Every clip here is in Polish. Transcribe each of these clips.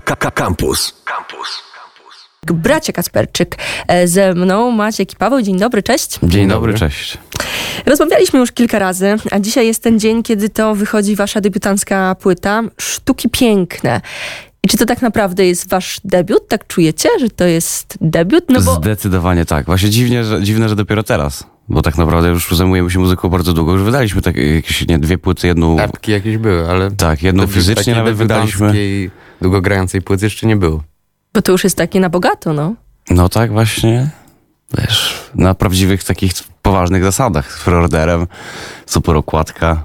Campus. Campus. Bracie Kasperczyk e, ze mną, Maciek i Paweł. Dzień dobry, cześć. Dzień dobry, cześć. Rozmawialiśmy już kilka razy, a dzisiaj jest ten dzień, kiedy to wychodzi wasza debiutancka płyta Sztuki Piękne. I czy to tak naprawdę jest wasz debiut? Tak czujecie, że to jest debiut? No bo Zdecydowanie tak. Właśnie dziwnie, że, dziwne, że dopiero teraz. Bo tak naprawdę już zajmujemy się muzyką bardzo długo. Już wydaliśmy tak, jakieś nie, dwie płyty, jedną... Epki jakieś były, ale... Tak, jedną fizycznie nawet wydaliśmy. Debiutanckiej, długogrającej płyty jeszcze nie było. bo to już jest takie na bogato, no. No tak właśnie, wiesz, na prawdziwych takich poważnych zasadach. Z preorderem, super okładka.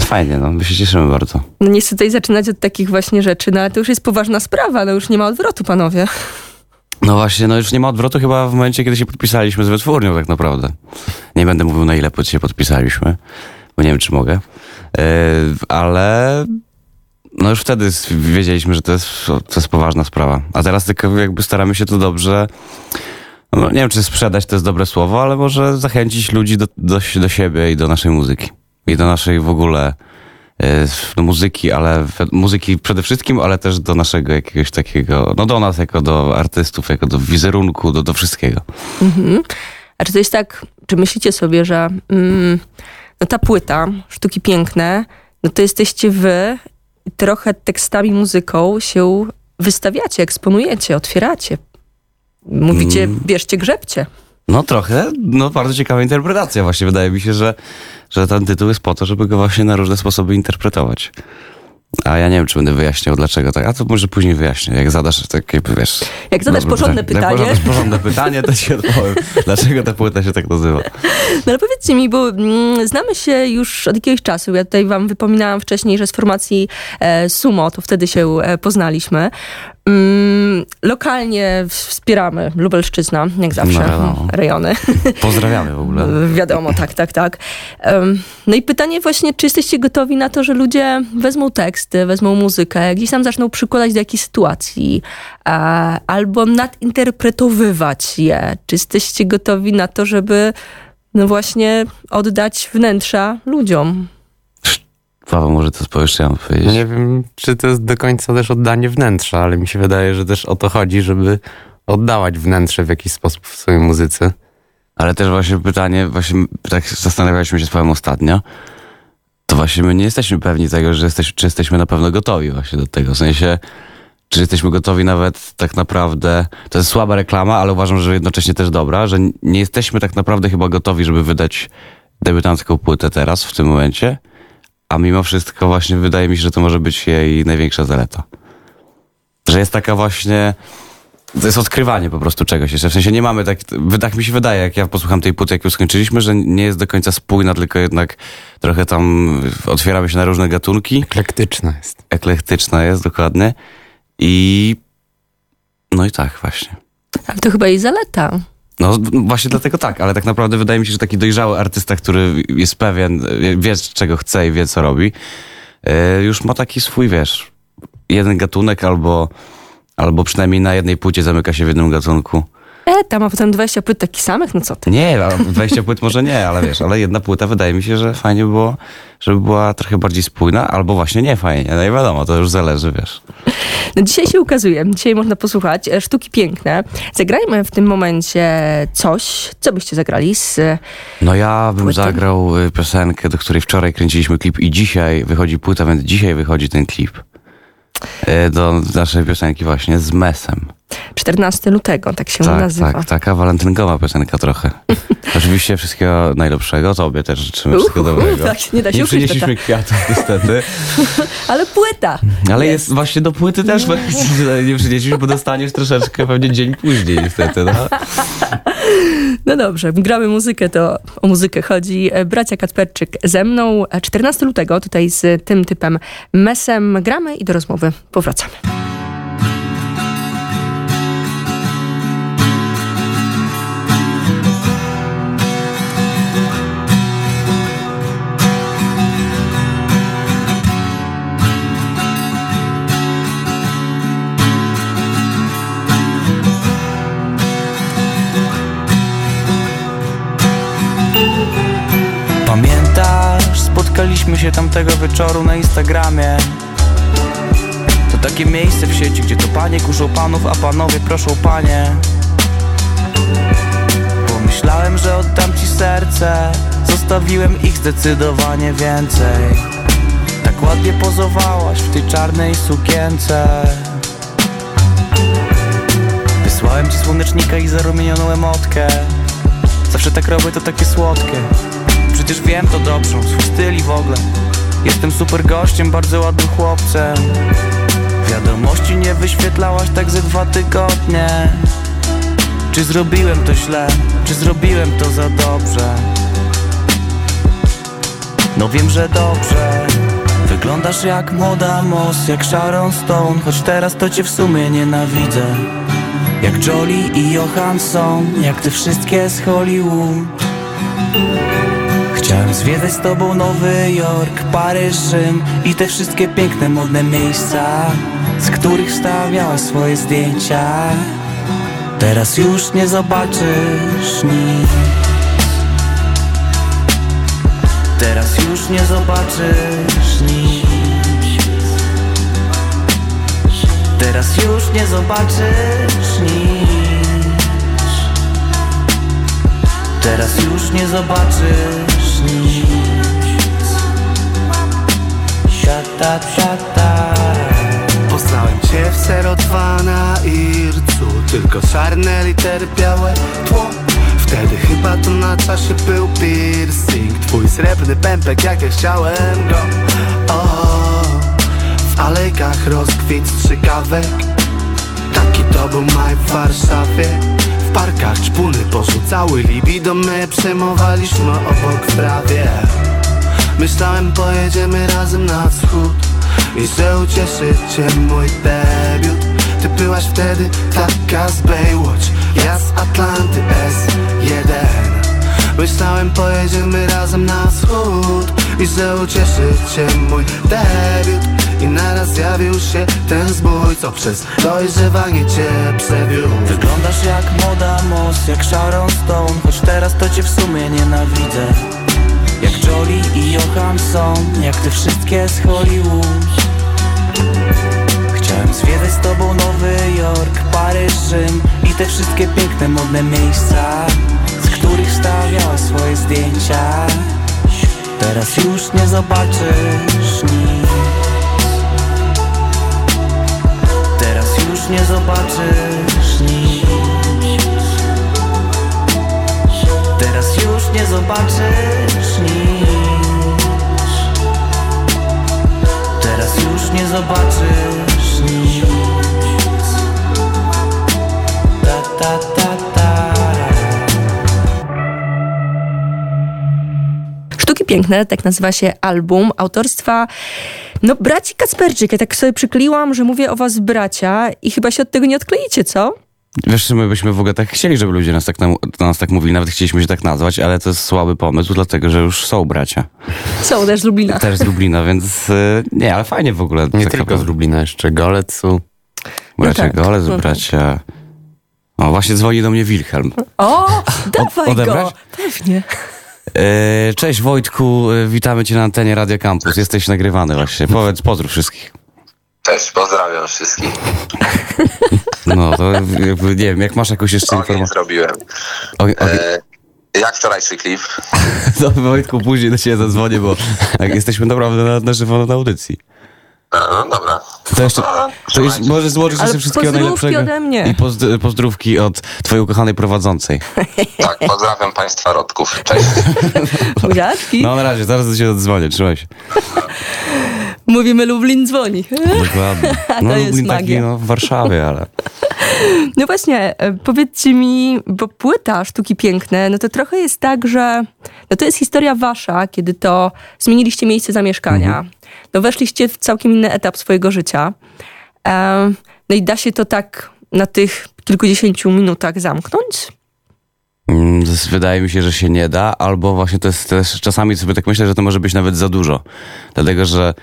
Fajnie, no, my się cieszymy bardzo. No nie chcę tutaj zaczynać od takich właśnie rzeczy, no ale to już jest poważna sprawa, no już nie ma odwrotu, panowie. No właśnie, no już nie ma odwrotu chyba w momencie, kiedy się podpisaliśmy z wytwórnią tak naprawdę. Nie będę mówił na ile płyt się podpisaliśmy, bo nie wiem czy mogę. Yy, ale no już wtedy wiedzieliśmy, że to jest, to jest poważna sprawa. A teraz tylko jakby staramy się to dobrze, no nie wiem czy sprzedać to jest dobre słowo, ale może zachęcić ludzi do, do, do siebie i do naszej muzyki. I do naszej w ogóle yy, do muzyki, ale muzyki przede wszystkim, ale też do naszego jakiegoś takiego, no do nas jako do artystów, jako do wizerunku, do, do wszystkiego. Mhm. A czy to jest tak, czy myślicie sobie, że mm, no ta płyta, Sztuki Piękne, no to jesteście wy trochę tekstami, muzyką się wystawiacie, eksponujecie, otwieracie. Mówicie, Mm. bierzcie, grzebcie. No trochę, no bardzo ciekawa interpretacja właśnie. Wydaje mi się, że, że ten tytuł jest po to, żeby go właśnie na różne sposoby interpretować. A ja nie wiem, czy będę wyjaśniał dlaczego tak. A to może później wyjaśnię, jak zadasz takie, wiesz... Jak zadasz no, porządne tak, pytanie. Jak zadasz porządne pytanie, to ci odpowiem, dlaczego ta płyta się tak nazywa. No ale powiedzcie mi, bo mm, znamy się już od jakiegoś czasu. Ja tutaj wam wypominałam wcześniej, że z formacji e, Sumo, to wtedy się e, poznaliśmy. Mm, lokalnie wspieramy Lubelszczyzna, jak zawsze, No rejony. Pozdrawiamy w ogóle. Wiadomo, tak, tak, tak. No i pytanie właśnie, czy jesteście gotowi na to, że ludzie wezmą teksty, wezmą muzykę, gdzieś tam zaczną przykładać do jakiejś sytuacji, e, albo nadinterpretowywać je. Czy jesteście gotowi na to, żeby no właśnie oddać wnętrza ludziom? Paweł, może to powiesz, ja mam powiedzieć. Nie wiem, czy to jest do końca też oddanie wnętrza, ale mi się wydaje, że też o to chodzi, żeby oddawać wnętrze w jakiś sposób w swojej muzyce. Ale też właśnie pytanie, właśnie tak zastanawialiśmy się z Pawłem ostatnio, to właśnie my nie jesteśmy pewni tego, że jesteś, czy jesteśmy na pewno gotowi właśnie do tego. W sensie, czy jesteśmy gotowi nawet tak naprawdę, to jest słaba reklama, ale uważam, że jednocześnie też dobra, że nie jesteśmy tak naprawdę chyba gotowi, żeby wydać debiutancką płytę teraz, w tym momencie, a mimo wszystko właśnie wydaje mi się, że to może być jej największa zaleta. Że jest taka właśnie, to jest odkrywanie po prostu czegoś jeszcze. W sensie nie mamy tak, tak mi się wydaje, jak ja posłucham tej płyty, jak już skończyliśmy, że nie jest do końca spójna, tylko jednak trochę tam otwieramy się na różne gatunki. Eklektyczna jest. Eklektyczna jest dokładnie. I no i tak właśnie. Ale to chyba jej zaleta. No właśnie dlatego tak, ale tak naprawdę wydaje mi się, że taki dojrzały artysta, który jest pewien, wie czego chce i wie co robi, yy, już ma taki swój, wiesz, jeden gatunek albo, albo przynajmniej na jednej płycie zamyka się w jednym gatunku. E, tam a potem 20 płyt takich samych, no co ty? Nie, a 20 płyt może nie, ale wiesz, ale jedna płyta wydaje mi się, że fajnie było, żeby była trochę bardziej spójna, albo właśnie nie fajnie. No i wiadomo, to już zależy, wiesz. No dzisiaj się ukazuje, dzisiaj można posłuchać e, Sztuki Piękne. Zagrajmy w tym momencie coś, co byście zagrali z... No ja bym Płyty? zagrał y, piosenkę, do której wczoraj kręciliśmy klip i dzisiaj wychodzi płyta, więc dzisiaj wychodzi ten klip. Do naszej piosenki właśnie z Mesem. 14 lutego, tak się Tak, nazywa. tak, taka walentynkowa piosenka trochę. Oczywiście wszystkiego najlepszego, tobie też życzymy wszystkiego Uhu, dobrego. tak, nie da się Nie ukryć, przynieśliśmy kwiatów niestety. Ale płyta! Ale jest właśnie do płyty też nie przynieśliśmy, bo dostaniesz troszeczkę pewnie dzień później niestety. No. No dobrze, gramy muzykę, to o muzykę chodzi. E, Bracia Kacperczyk ze mną. E, 14 lutego tutaj z tym typem Mesem gramy i do rozmowy powracamy. Spotkaliśmy się tamtego wieczoru na Instagramie. To Takie miejsce w sieci, gdzie to panie kurzą panów, a panowie proszą panie. Pomyślałem, że oddam ci serce. Zostawiłem ich zdecydowanie więcej. Tak ładnie pozowałaś w tej czarnej sukience. Wysłałem ci słonecznika i zarumienioną emotkę. Zawsze tak robię, to takie słodkie Przecież wiem to dobrze, swój styl i w ogóle. Jestem super gościem, bardzo ładnym chłopcem. Wiadomości nie wyświetlałaś tak ze dwa tygodnie. Czy zrobiłem to źle? Czy zrobiłem to za dobrze? No wiem, że dobrze. Wyglądasz jak młoda Moss, jak Sharon Stone. Choć teraz to cię w sumie nienawidzę. Jak Jolie i Johansson Jak te wszystkie z Hollywood Chciałem zwiedzać z tobą Nowy Jork, Paryż, Rzym I te wszystkie piękne, modne miejsca Z których stawiałaś swoje zdjęcia. Teraz już nie zobaczysz nic. Teraz już nie zobaczysz nic. Teraz już nie zobaczysz nic. Teraz już nie zobaczysz nic Siata, siata Poznałem cię w 02 na Ircu. Tylko czarne litery, białe tło. Wtedy chyba to na czasie był piercing. Twój srebrny pępek jak ja chciałem go. O, W alejkach rozkwit strzykawek. Taki to był maj w Warszawie parkach czpuny porzucały libido. My przejmowaliśmy obok w Myślałem pojedziemy razem na wschód I że ucieszy cię mój debiut. Ty byłaś wtedy taka z Baywatch Ja z Atlanty S1 Myślałem pojedziemy razem na wschód I że ucieszy cię mój debiut I naraz zjawił się ten zbój Co przez dojrzewanie cię przewiózł Wyglądasz jak młoda Moss, jak Sharon Stone Choć teraz to cię w sumie nienawidzę. Jak Jolie i Johansson Jak te wszystkie z Hollywood. Chciałem zwiedzać z tobą Nowy Jork, Paryż, Rzym I te wszystkie piękne, modne miejsca Z których stawiałaś swoje zdjęcia. Teraz już nie zobaczysz nic zobaczysz nic. Teraz już nie zobaczysz nic. Teraz już nie zobaczysz nic. Ta ta ta Sztuki Piękne, tak nazywa się album autorstwa no braci Kacperczyk. Ja tak sobie przykleiłam, że mówię o was bracia i chyba się od tego nie odkleicie, co? Wiesz, my byśmy w ogóle tak chcieli, żeby ludzie nas tak, nam, nas tak mówili, nawet chcieliśmy się tak nazwać, ale to jest słaby pomysł, dlatego że już są bracia. Są też z Lublina. Też z Lublina, więc y, nie, ale fajnie w ogóle. Nie taka tylko z Lublina, jeszcze Golecu. Bracia No tak, Golec, no tak. bracia... O, właśnie dzwoni do mnie Wilhelm. O, dawaj odebrać? go! Pewnie. E, cześć Wojtku, e, witamy cię na antenie Radio Campus. Jesteś nagrywany właśnie. Powiedz, pozdrów wszystkich. Cześć, pozdrawiam wszystkich. No, to jakby, nie wiem, jak masz jakąś jeszcze informację. zrobiłem. Ogień- ogień- E, jak wczorajszy klip? To Wojtku, później do ciebie zadzwonię, bo tak, jesteśmy naprawdę na, na żywo na audycji. A, no dobra. To jeszcze, to jeszcze może złożyć Ale jeszcze wszystkiego pozdrówki najlepszego. ode mnie. I pozdr- pozdrówki od twojej ukochanej prowadzącej. Tak, pozdrawiam państwa rodków. Cześć. Buziaczki. No na razie, zaraz do ciebie zadzwonię, trzymaj się. Mówimy Lublin dzwoni. Dokładnie. No To jest Lublin taki magia. no, w Warszawie, ale... No właśnie, e, powiedzcie mi, bo płyta Sztuki Piękne, no to trochę jest tak, że no to jest historia wasza, kiedy to zmieniliście miejsce zamieszkania. No weszliście w całkiem inny etap swojego życia. E, No i da się to tak na tych kilkudziesięciu minutach zamknąć? Mm, Wydaje mi się, że się nie da, albo właśnie to jest też czasami sobie tak myślę, że to może być nawet za dużo. Dlatego, że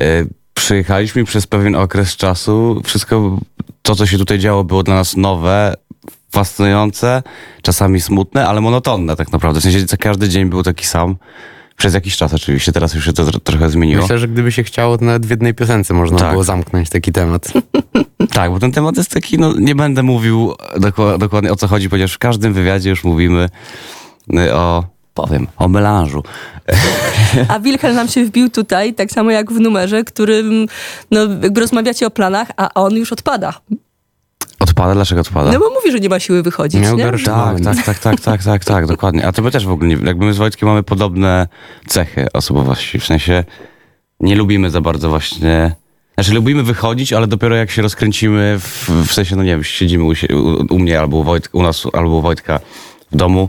e, przyjechaliśmy przez pewien okres czasu, wszystko to, co się tutaj działo, było dla nas nowe, fascynujące, czasami smutne, ale monotonne tak naprawdę. W sensie każdy dzień był taki sam. Przez jakiś czas oczywiście, teraz już się to tro- trochę zmieniło. Myślę, że gdyby się chciało, to nawet w jednej piosence można Tak. było zamknąć taki temat. Tak, bo ten temat jest taki, no nie będę mówił dokła- dokładnie o co chodzi, ponieważ w każdym wywiadzie już mówimy y, o, powiem, o melanżu. A Wilhelm nam się wbił tutaj, tak samo jak w numerze, którym no, jakby rozmawiacie o planach, a on już odpada. Odpada? Dlaczego odpada? No bo mówi, że nie ma siły wychodzić, Miał nie? Tak, moment. tak, tak, tak, tak, tak, tak, dokładnie. A to my też w ogóle, nie, jakby my z Wojtkiem mamy podobne cechy osobowości, w sensie nie lubimy za bardzo właśnie, znaczy lubimy wychodzić, ale dopiero jak się rozkręcimy, w, w sensie, no nie wiem, siedzimy u, u, u mnie albo u, Wojt, u nas, albo u Wojtka w domu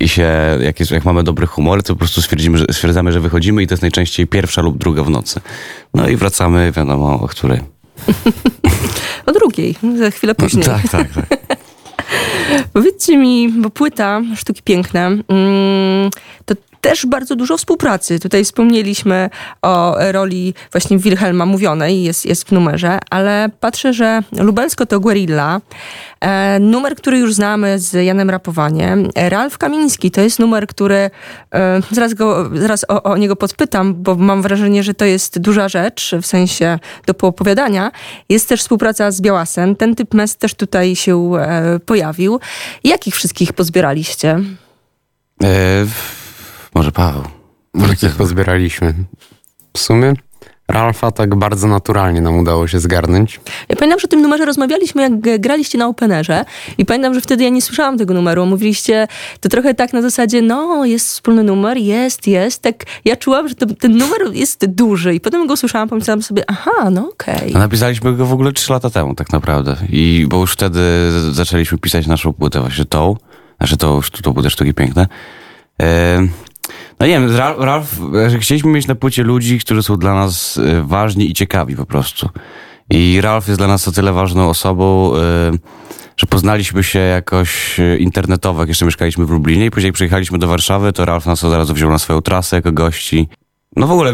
i się, jak, jest, jak mamy dobry humor, to po prostu stwierdzimy, że, stwierdzamy, że wychodzimy i to jest najczęściej pierwsza lub druga w nocy. No i wracamy, wiadomo, o której. O drugiej, za chwilę później. Tak, tak, tak. Powiedzcie mi, bo płyta Sztuki Piękne, mm, to też bardzo dużo współpracy. Tutaj wspomnieliśmy o roli właśnie Wilhelma mówionej, jest, jest w numerze, ale patrzę, że Lubelsko to Guerilla. E, numer, który już znamy z Janem Rapowaniem. E, Ralf Kamiński to jest numer, który e, zaraz, go, zaraz o, o niego podpytam, bo mam wrażenie, że to jest duża rzecz, w sensie do poopowiadania. Jest też współpraca z Białasem. Ten typ mes też tutaj się e, pojawił. Jakich wszystkich pozbieraliście? E, może Paweł. Jakich pozbieraliśmy. W sumie Ralfa tak bardzo naturalnie nam udało się zgarnąć. Ja pamiętam, że o tym numerze rozmawialiśmy, jak graliście na Openerze i pamiętam, że wtedy ja nie słyszałam tego numeru. Mówiliście to trochę tak na zasadzie, no jest wspólny numer, jest, jest. Tak ja czułam, że to, ten numer jest duży i potem go słyszałam, pomyślałam sobie, aha, no okej. A napisaliśmy go w ogóle 3 lata temu tak naprawdę. I bo już wtedy zaczęliśmy pisać naszą płytę właśnie tą. Znaczy to już to płytę Sztuki Piękne. E, no nie wiem, Ralf, Ralf, chcieliśmy mieć na płycie ludzi, którzy są dla nas e, ważni i ciekawi po prostu. I Ralf jest dla nas o tyle ważną osobą, e, że poznaliśmy się jakoś e, internetowo, jak jeszcze mieszkaliśmy w Lublinie i później przyjechaliśmy do Warszawy, to Ralf nas od razu wziął na swoją trasę jako gości. No w ogóle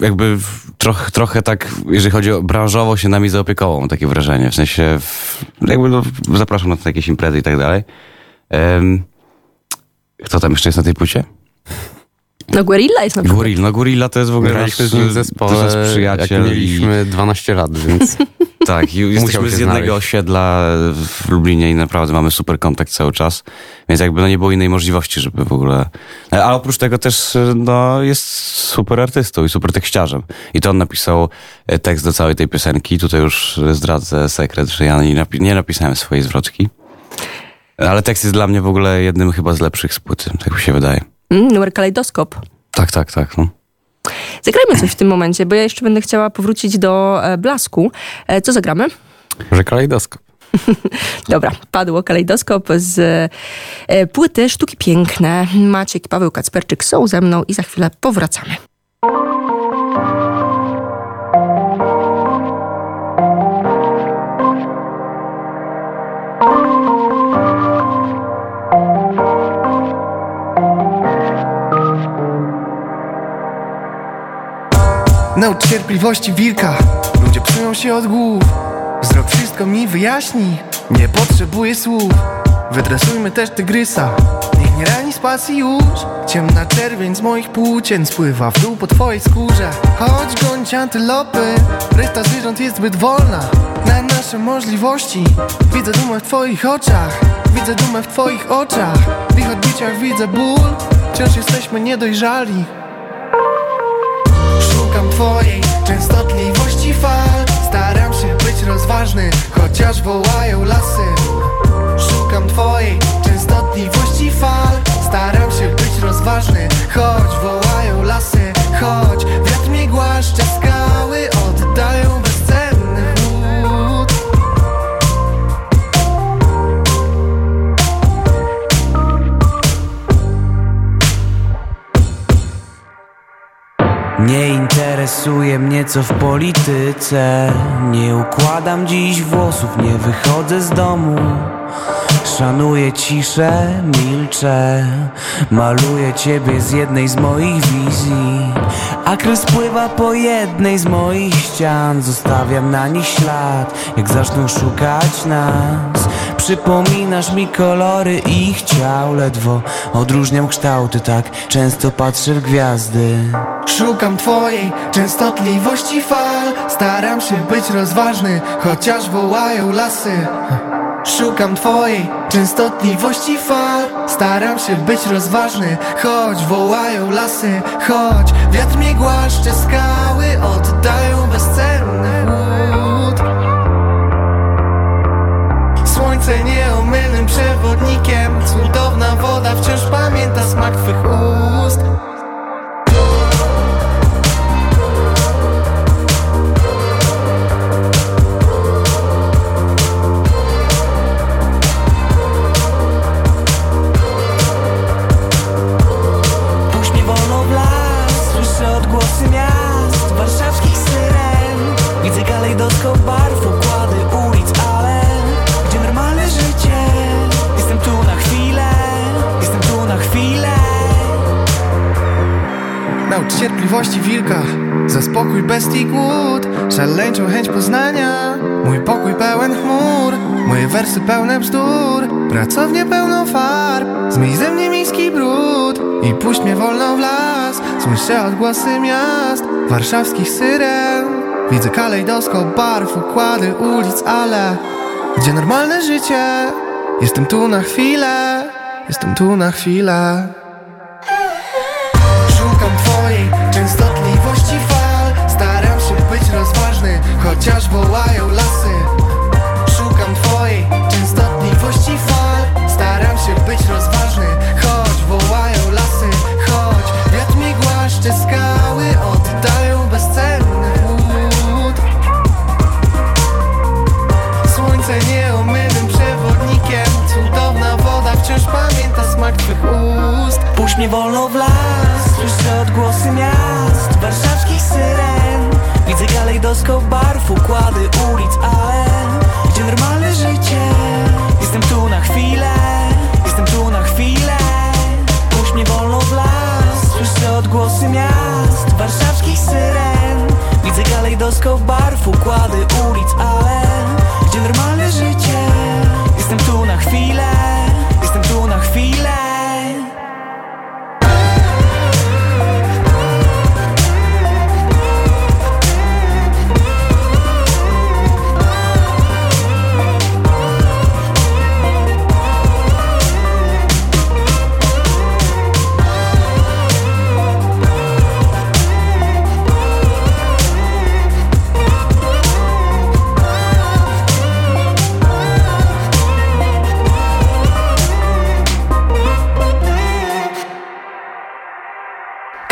jakby w- trochę, tak, jeżeli chodzi o branżowo, się nami zaopiekował, takie wrażenie. W sensie, jakby no, zapraszam na jakieś imprezy i tak dalej. Em, kto tam jeszcze jest na tej płycie? No Guerilla jest na przykład. Gorilla. No Gorilla to jest w ogóle Graliśmy nasz, z nim zespole, jest nasz jak przyjaciel. mieliśmy 12 lat, więc tak, i jesteśmy z jednego znaleźć. osiedla w Lublinie i naprawdę mamy super kontakt cały czas. Więc jakby no nie było innej możliwości, żeby w ogóle... Ale oprócz tego też no, jest super artystą i super tekściarzem. I to on napisał e, tekst do całej tej piosenki. Tutaj już zdradzę sekret, że ja nie, napi- nie napisałem swojej zwrotki. Ale tekst jest dla mnie w ogóle jednym chyba z lepszych z płyty, tak mi się wydaje. Mm, numer Kalejdoskop. Tak, tak, tak. No. Zagrajmy coś w tym momencie, bo ja jeszcze będę chciała powrócić do e, Blasku. E, co zagramy? może kalejdoskop. Dobra, padło kalejdoskop z e, płyty Sztuki Piękne. Maciek i Paweł Kacperczyk są ze mną i za chwilę powracamy. Naucz cierpliwości wilka. Ludzie psują się od głów. Wzrok wszystko mi wyjaśni. Nie potrzebuję słów. Wydresujmy też tygrysa. Niech nie rani z pasji już. Ciemna czerwień z moich płócien Spływa w dół po twojej skórze. Chodź gończ antylopy. Reszta zwierząt jest zbyt wolna. Na nasze możliwości. Widzę dumę w twoich oczach. Widzę dumę w twoich oczach. W ich odbiciach widzę ból. Wciąż jesteśmy niedojrzali Szukam twojej częstotliwości fal. Staram się być rozważny, chociaż wołają lasy. Szukam twojej częstotliwości fal. Staram się być rozważny, choć wołają lasy. Choć wiatr mnie głaszcze, skały oddają bezcenny chłód. Nie interesuje mnie co w polityce. Nie układam dziś włosów, nie wychodzę z domu. Szanuję ciszę, milczę. Maluję ciebie z jednej z moich wizji. A kres pływa po jednej z moich ścian. Zostawiam na nich ślad Jak zaczną szukać nas Przypominasz mi kolory ich ciał Ledwo odróżniam kształty Tak często patrzę w gwiazdy. Szukam twojej częstotliwości fal Staram się być rozważny, chociaż wołają lasy. Szukam twojej częstotliwości fal Staram się być rozważny, choć wołają lasy Choć wiatr mnie głaszcze, skały oddają bezcenny Cudowna woda wciąż pamięta smak twych ust Słyszę odgłosy miast Warszawskich syren. Widzę kalejdoskop barw Układy ulic, ale Gdzie normalne życie? Jestem tu na chwilę Jestem tu na chwilę. Szukam twojej częstotliwości fal. Staram się być rozważny, chociaż wołają kalejdoskop barw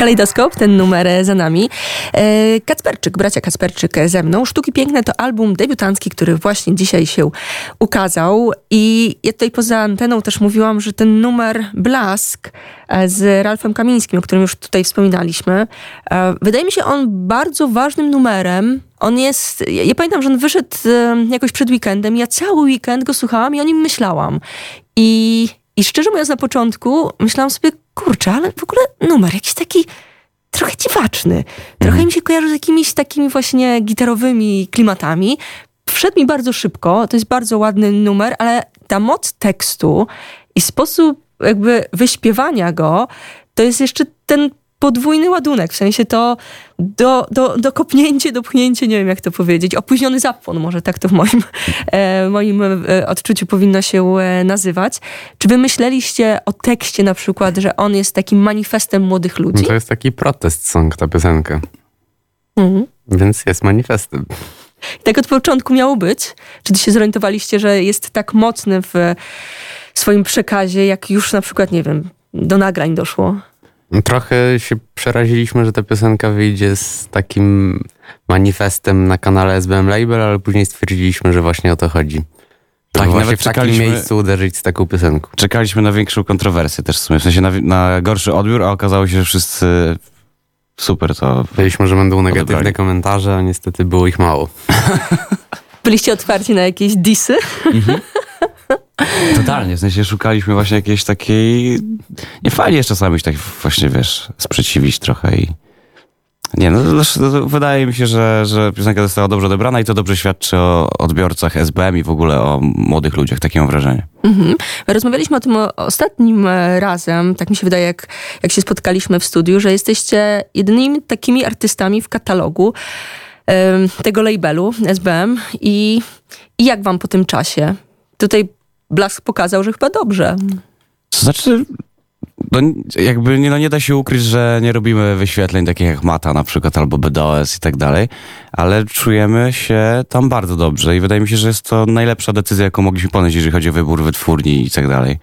Kalejdoskop, ten numer e, za nami. E, Kacperczyk, bracia Kacperczyk ze mną. Sztuki Piękne to album debiutancki, który właśnie dzisiaj się ukazał. I ja tutaj poza anteną też mówiłam, że ten numer Blask e, z Ralfem Kamińskim, o którym już tutaj wspominaliśmy, e, wydaje mi się on bardzo ważnym numerem. On jest, ja, pamiętam, że on wyszedł e, jakoś przed weekendem. Ja cały weekend go słuchałam i o nim myślałam. I, I szczerze mówiąc, na początku myślałam sobie, kurczę, ale w ogóle numer jakiś taki trochę dziwaczny. Trochę mi się kojarzy z jakimiś takimi właśnie gitarowymi klimatami. Wszedł mi bardzo szybko, to jest bardzo ładny numer, ale ta moc tekstu i sposób jakby wyśpiewania go, to jest jeszcze ten podwójny ładunek, w sensie to do, do, dokopnięcie, dopchnięcie, nie wiem jak to powiedzieć, opóźniony zapłon, może tak to w moim, e, moim e, odczuciu powinno się e, nazywać. Czy wy myśleliście o tekście na przykład, że on jest takim manifestem młodych ludzi? To jest taki protest song, ta piosenka. Mhm. Więc jest manifestem. I tak od początku miało być? Czy ty się zorientowaliście, że jest tak mocny w swoim przekazie, jak już na przykład, nie wiem, do nagrań doszło? Trochę się przeraziliśmy, że ta piosenka wyjdzie z takim manifestem na kanale SBM Label, ale później stwierdziliśmy, że właśnie o to chodzi. Żeby Tak, właśnie nawet w takim miejscu uderzyć z taką piosenką. Czekaliśmy na większą kontrowersję też w sumie, w sensie na, na gorszy odbiór, a okazało się, że wszyscy super to... Byliśmy, że będą negatywne Odebrali. komentarze, a niestety było ich mało. Byliście otwarci na jakieś disy? Totalnie, w sensie szukaliśmy właśnie jakiejś takiej... Nie fajnie jest czasami się tak właśnie, wiesz, sprzeciwić trochę i... Nie, no to wydaje mi się, że, że piosenka została dobrze odebrana i to dobrze świadczy o odbiorcach SBM i w ogóle o młodych ludziach, takie mam wrażenie. Mhm. Rozmawialiśmy o tym ostatnim e, razem, tak mi się wydaje, jak, jak się spotkaliśmy w studiu, że jesteście jedynymi takimi artystami w katalogu tego labelu SBM i, i jak wam po tym czasie? Tutaj Blask pokazał, że chyba dobrze. To znaczy, no, jakby nie, no, nie da się ukryć, że nie robimy wyświetleń takich jak Mata na przykład, albo BDOS i tak dalej, ale czujemy się tam bardzo dobrze i wydaje mi się, że jest to najlepsza decyzja, jaką mogliśmy podjąć, jeżeli chodzi o wybór wytwórni i tak dalej.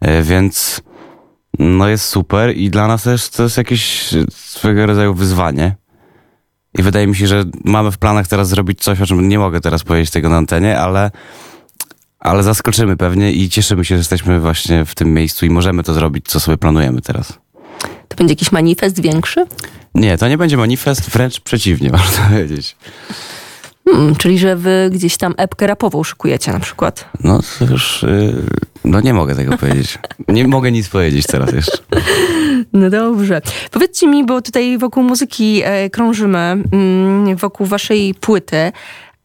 E, Więc no jest super i dla nas też to jest jakieś swego rodzaju wyzwanie. I wydaje mi się, że mamy w planach teraz zrobić coś, o czym nie mogę teraz powiedzieć tego na antenie, ale ale zaskoczymy pewnie i cieszymy się, że jesteśmy właśnie w tym miejscu i możemy to zrobić, co sobie planujemy teraz. To będzie jakiś manifest większy? Nie, to nie będzie manifest, wręcz przeciwnie, można powiedzieć. Hmm, czyli, że wy gdzieś tam epkę rapową szykujecie na przykład. No to już, yy, no nie mogę tego powiedzieć. Nie mogę nic powiedzieć teraz jeszcze. No dobrze. Powiedzcie mi, bo tutaj wokół muzyki e, krążymy, mm, wokół waszej płyty,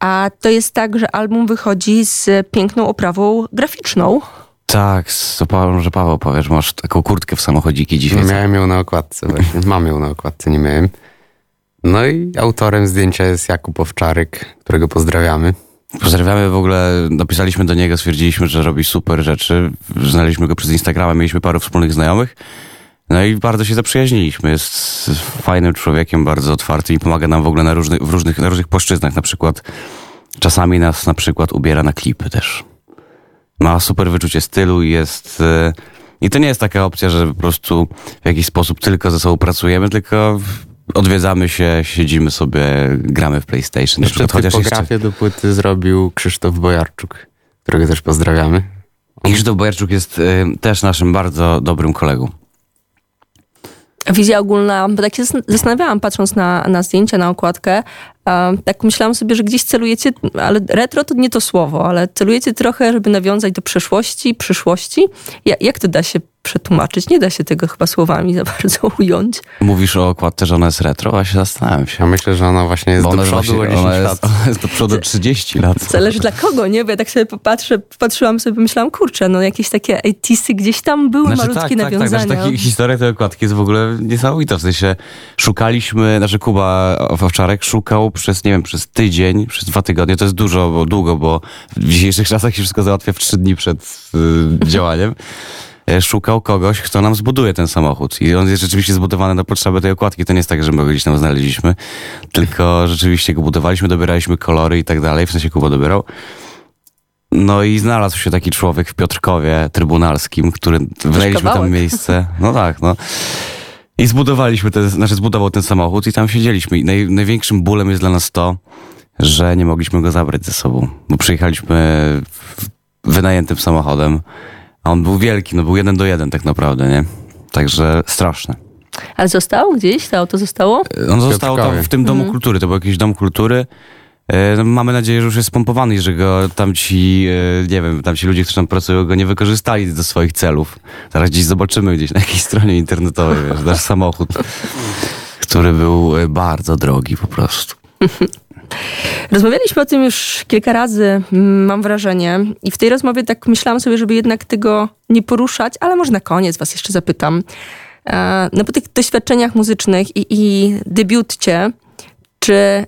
a to jest tak, że album wychodzi z piękną oprawą graficzną. Tak, to Paweł, może Paweł powiesz, masz taką kurtkę w samochodziki dzisiaj. co? Miałem ją na okładce właśnie. Mam ją na okładce, nie miałem. No i autorem zdjęcia jest Jakub Owczarek, którego pozdrawiamy. Pozdrawiamy w ogóle, napisaliśmy do niego, stwierdziliśmy, że robi super rzeczy. Znaleźliśmy go przez Instagrama, mieliśmy paru wspólnych znajomych. No i bardzo się zaprzyjaźniliśmy. Jest fajnym człowiekiem, bardzo otwartym i pomaga nam w ogóle na różnych, w różnych, na różnych płaszczyznach. Na przykład czasami nas na przykład ubiera na klipy też. Ma super wyczucie stylu i jest... e, I to nie jest taka opcja, że po prostu w jakiś sposób tylko ze sobą pracujemy, tylko odwiedzamy się, siedzimy sobie, gramy w PlayStation. Na Jeszcze przykład, chociaż jeszcze... do płyty zrobił Krzysztof Bojarczuk, którego też pozdrawiamy. Krzysztof Bojarczuk jest y, też naszym bardzo dobrym kolegą. Wizja ogólna, bo tak się zas- zastanawiałam, patrząc na, na zdjęcia, na okładkę, tak myślałam sobie, że gdzieś celujecie, ale retro to nie to słowo, ale celujecie trochę, żeby nawiązać do przeszłości, przyszłości. Ja, jak to da się przetłumaczyć? Nie da się tego chyba słowami za bardzo ująć. Mówisz o okładce, że ona jest retro, a się zastanawiam się. Ja myślę, że ona właśnie jest Bo do ona, przodu właśnie, o 10 ona, lat. jest, ona jest do przodu 30 lat. Zależy dla kogo, nie? Bo ja tak sobie popatrzę, patrzyłam sobie, pomyślałam, kurczę, no jakieś takie 80 gdzieś tam były Znaczy, malutkie tak, tak, tak. nawiązania. Znaczy, taki, historia tej okładki jest w ogóle niesamowita. W sensie szukaliśmy, znaczy Kuba Owczarek szukał przez, nie wiem, przez tydzień, przez dwa tygodnie. To jest dużo, bo długo, bo w dzisiejszych czasach się wszystko załatwia w trzy dni przed y, działaniem. E, Szukał kogoś, kto nam zbuduje ten samochód. I on jest rzeczywiście zbudowany na potrzeby tej okładki. To nie jest tak, że my go gdzieś tam znaleźliśmy, tylko rzeczywiście go budowaliśmy, dobieraliśmy kolory i tak dalej. W sensie Kuba dobierał. No i znalazł się taki człowiek w Piotrkowie Trybunalskim, który wynajęliśmy tam miejsce. No tak, no. I zbudowaliśmy ten, znaczy zbudował ten samochód i tam siedzieliśmy. I naj, największym bólem jest dla nas to, że nie mogliśmy go zabrać ze sobą. Bo przyjechaliśmy wynajętym samochodem, a on był wielki, no był jeden do jeden tak naprawdę, nie? Także straszne. Ale zostało gdzieś? To auto zostało? On został tam w tym domu kultury, to był jakiś dom kultury. E, no, Mamy nadzieję, że już jest spompowany i że go tamci, e, nie wiem, tamci ludzie, którzy tam pracują, go nie wykorzystali do swoich celów. Zaraz gdzieś zobaczymy gdzieś na jakiejś stronie internetowej, wiesz, nasz samochód, który był e, bardzo drogi po prostu. Rozmawialiśmy o tym już kilka razy, mm, mam wrażenie. I w tej rozmowie tak myślałam sobie, żeby jednak tego nie poruszać, ale może na koniec was jeszcze zapytam. E, No po tych doświadczeniach muzycznych i, i debiutcie, czy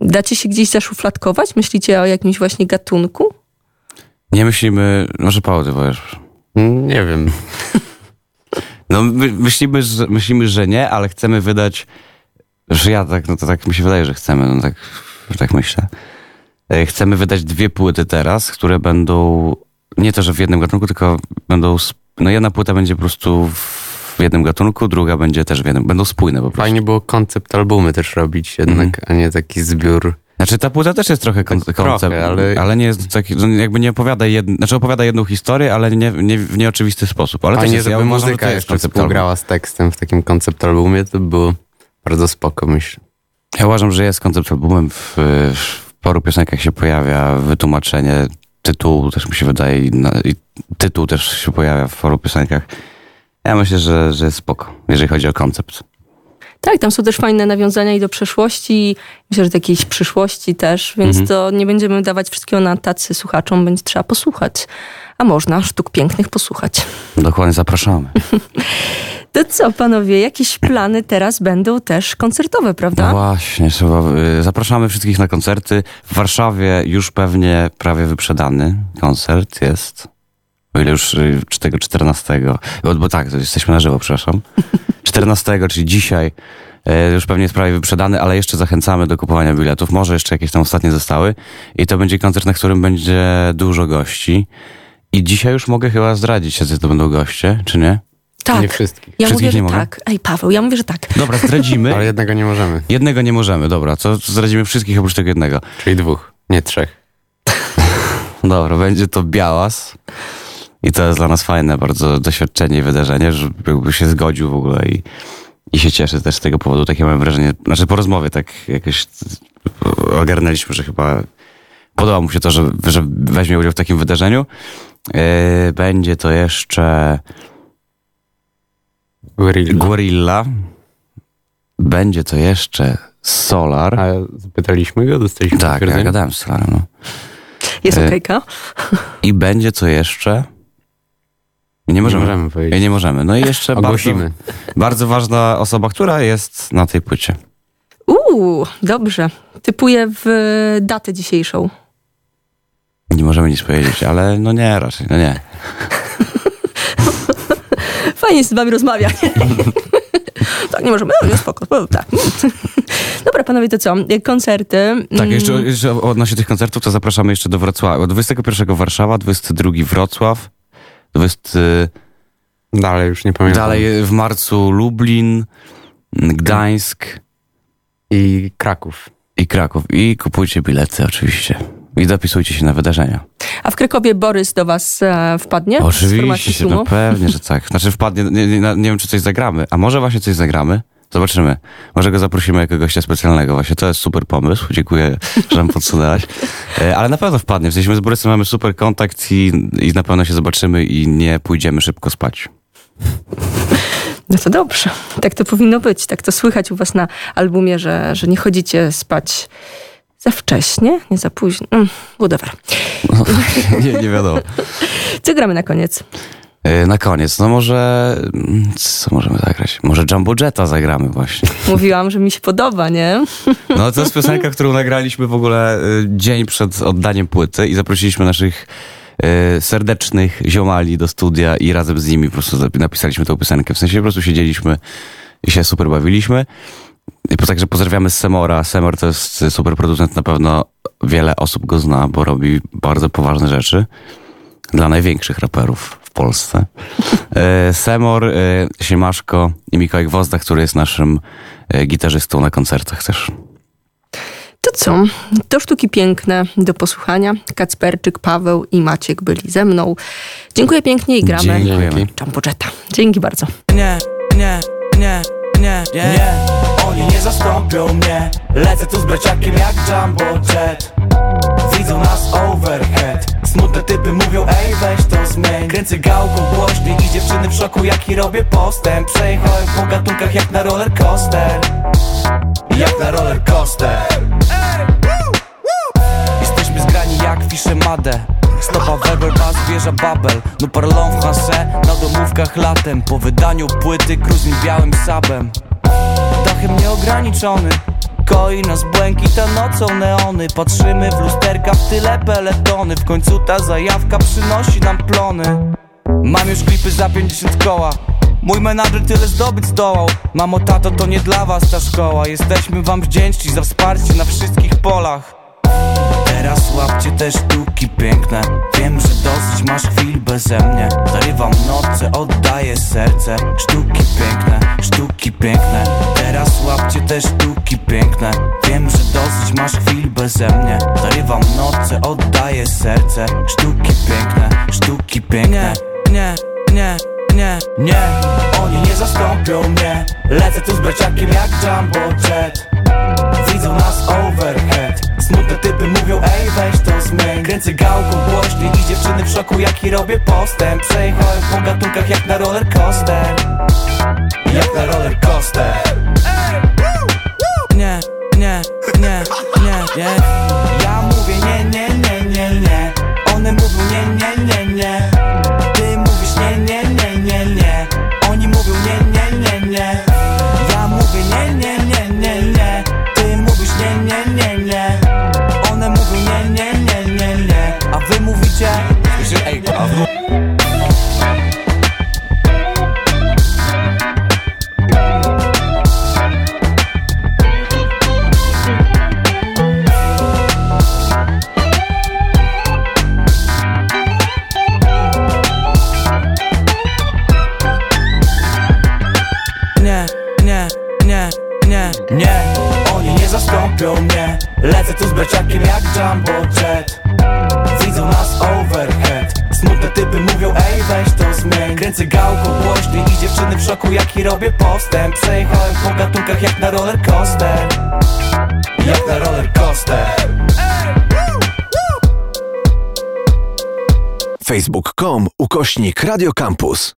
dacie się gdzieś zaszufladkować? Myślicie o jakimś właśnie gatunku? Nie myślimy, może Paweł, ty powiesz. Nie wiem. No my, myślimy, że, myślimy, że nie, ale chcemy wydać, że ja tak, no to tak mi się wydaje, że chcemy, no tak, tak myślę. E, Chcemy wydać dwie płyty teraz, które będą, nie to, że w jednym gatunku, tylko będą, no jedna płyta będzie po prostu w jednym gatunku, druga będzie też w jednym, będą spójne po prostu. Fajnie było koncept albumy też robić jednak, a nie taki zbiór. Znaczy ta płyta też jest trochę kon- koncept, trochę, ale... ale- nie jest taki, no jakby nie opowiada jedn, znaczy opowiada jedną historię, ale nie, nie w nieoczywisty sposób. Ale też Fajnie, jest, żeby ja uważam, muzyka jest jeszcze współgrała z tekstem w takim koncept albumie, to było bardzo spoko, myślę. Ja uważam, że jest koncept albumem. W, w paru piosenkach się pojawia wytłumaczenie tytułu, też mi się wydaje, i, na, i tytuł też się pojawia w paru piosenkach. Ja myślę, że, że jest spoko, jeżeli chodzi o koncept. Tak, tam są też fajne nawiązania i do przeszłości, myślę, że do jakiejś przyszłości też, więc Mhm. to nie będziemy dawać wszystkiego na tacy słuchaczom, będzie trzeba posłuchać. A można sztuk pięknych posłuchać. Dokładnie zapraszamy. To co, panowie, jakieś plany teraz będą też koncertowe, prawda? No właśnie, trzeba, y, zapraszamy wszystkich na koncerty. W Warszawie już pewnie prawie wyprzedany koncert jest. O ile już y, tego 14. Bo, bo tak, jesteśmy na żywo, przepraszam. 14, czyli dzisiaj, y, już pewnie jest prawie wyprzedany, ale jeszcze zachęcamy do kupowania biletów. Może jeszcze jakieś tam ostatnie zostały. I to będzie koncert, na którym będzie dużo gości. I dzisiaj już mogę chyba zdradzić, jacy to będą goście, czy nie? Tak. Nie wszystkich. Ja Wszystkich mówię, że nie mogę? tak. Ej, Paweł, ja mówię, że tak. Dobra, zdradzimy. Ale jednego nie możemy, Jednego nie możemy, dobra, to zdradzimy wszystkich oprócz tego jednego. czyli dwóch, nie trzech. Dobra, będzie to Białas. I to jest dla nas fajne bardzo doświadczenie i wydarzenie, że jakby się zgodził w ogóle i, i się cieszę też z tego powodu. Takie mam wrażenie, znaczy po rozmowie tak jakoś ogarnęliśmy, że chyba podoba mu się to, że, że weźmie udział w takim wydarzeniu. Yy, będzie to jeszcze Gorilla. Gorilla. Będzie to jeszcze Solar. A zapytaliśmy go, dostaliśmy Tak, ja gadałem z Solarem, no. Jest E, okejka? I będzie to jeszcze... Nie możemy. możemy powiedzieć. Nie możemy. No i jeszcze bardzo, Ogłosimy. bardzo ważna osoba, która jest na tej płycie. Uuu, dobrze. Typuję w datę dzisiejszą. Nie możemy nic powiedzieć, ale no nie, raczej, no nie. Fajnie z wami rozmawiać. tak, nie możemy. No, spoko. spoko, Tak. Dobra, panowie, to co? Koncerty. Tak, Mm, jeszcze, jeszcze odnośnie tych koncertów, to zapraszamy jeszcze do Wrocławia. 21 Warszawa, 22 Wrocław, 20, Dalej już nie pamiętam. dalej w marcu Lublin, Gdańsk I Kraków. i Kraków. I kupujcie bilety oczywiście. I dopisujcie się na wydarzenia. A w Krakowie Borys do was e, wpadnie? Oczywiście, no pewnie, że tak. Znaczy wpadnie, nie, nie, nie wiem czy coś zagramy, a może właśnie coś zagramy? Zobaczymy. Może go zaprosimy jako gościa specjalnego właśnie. To jest super pomysł. Dziękuję, że nam podsunęłaś. E, Ale na pewno wpadnie. W sensie my z Borysem mamy super kontakt i, i na pewno się zobaczymy i nie pójdziemy szybko spać. No to dobrze. Tak to powinno być. Tak to słychać u was na albumie, że, że nie chodzicie spać za wcześnie, nie za późno. Mm, whatever. nie, nie wiadomo. Co gramy na koniec? E, Na koniec, no może... Co możemy zagrać? Może Jumbo Jetta zagramy właśnie. Mówiłam, że mi się podoba, nie? No to jest piosenka, którą nagraliśmy w ogóle y, dzień przed oddaniem płyty i zaprosiliśmy naszych y, serdecznych ziomali do studia i razem z nimi po prostu napisaliśmy tą piosenkę. W sensie po prostu siedzieliśmy i się super bawiliśmy. I po- Także pozdrawiamy z Semora. Semor to jest super producent, na pewno wiele osób go zna, bo robi bardzo poważne rzeczy dla największych raperów w Polsce. E, Semor, e, Siemaszko i Mikołaj Gwozdda, który jest naszym e, gitarzystą na koncertach też. To co? To sztuki piękne do posłuchania. Kacperczyk, Paweł i Maciek byli ze mną. Dziękuję pięknie i gramy Dziękujemy. Dzięki. Jumbo. Dzięki bardzo. Nie, nie, nie, nie, nie, nie Oni nie zastąpią mnie. Lecę tu z braciakiem jak Jumbo Jet. Widzą nas overhead. Smutne typy mówią ej weź to zmień. Kręcę gałką głośniej i dziewczyny w szoku jaki robię postęp. Przejechałem po gatunkach jak na roller coaster. Jak na roller coaster. Jesteśmy zgrani jak fisze Made Stopa Weber, bas, wieża Babel. No parlon w Hanse, na domówkach latem. Po wydaniu płyty cruising białym sabem Dachem nieograniczony. Koi nas błękita nocą neony. Patrzymy w lusterka, w tyle peletony. W końcu ta zajawka przynosi nam plony. Mam już klipy za 50 koła. Mój menadżer tyle zdobyć zdołał. Mamo, tato, to nie dla was ta szkoła. Jesteśmy wam wdzięczni za wsparcie na wszystkich polach Teraz łapcie te sztuki piękne? Wiem, że dosyć masz chwil beze mnie. Zarywam noce, oddaję serce. Sztuki piękne, sztuki piękne. Teraz łapcie te sztuki piękne? Wiem, że dosyć masz chwil beze mnie. Zarywam noce, oddaję serce. Sztuki piękne, sztuki piękne. Nie, nie, nie, nie Oni nie zastąpią mnie. Lecę tu z braciakiem jak Jumbo Jet. Widzą nas overhead Smutne typy mówią, ej weź to zmyk Kręcę gałką głośniej i dziewczyny w szoku jaki robię postęp. Przejechałem po gatunkach jak na roller coaster. Jak na roller coaster. Nie, nie, nie, nie, nie. Radio Campus.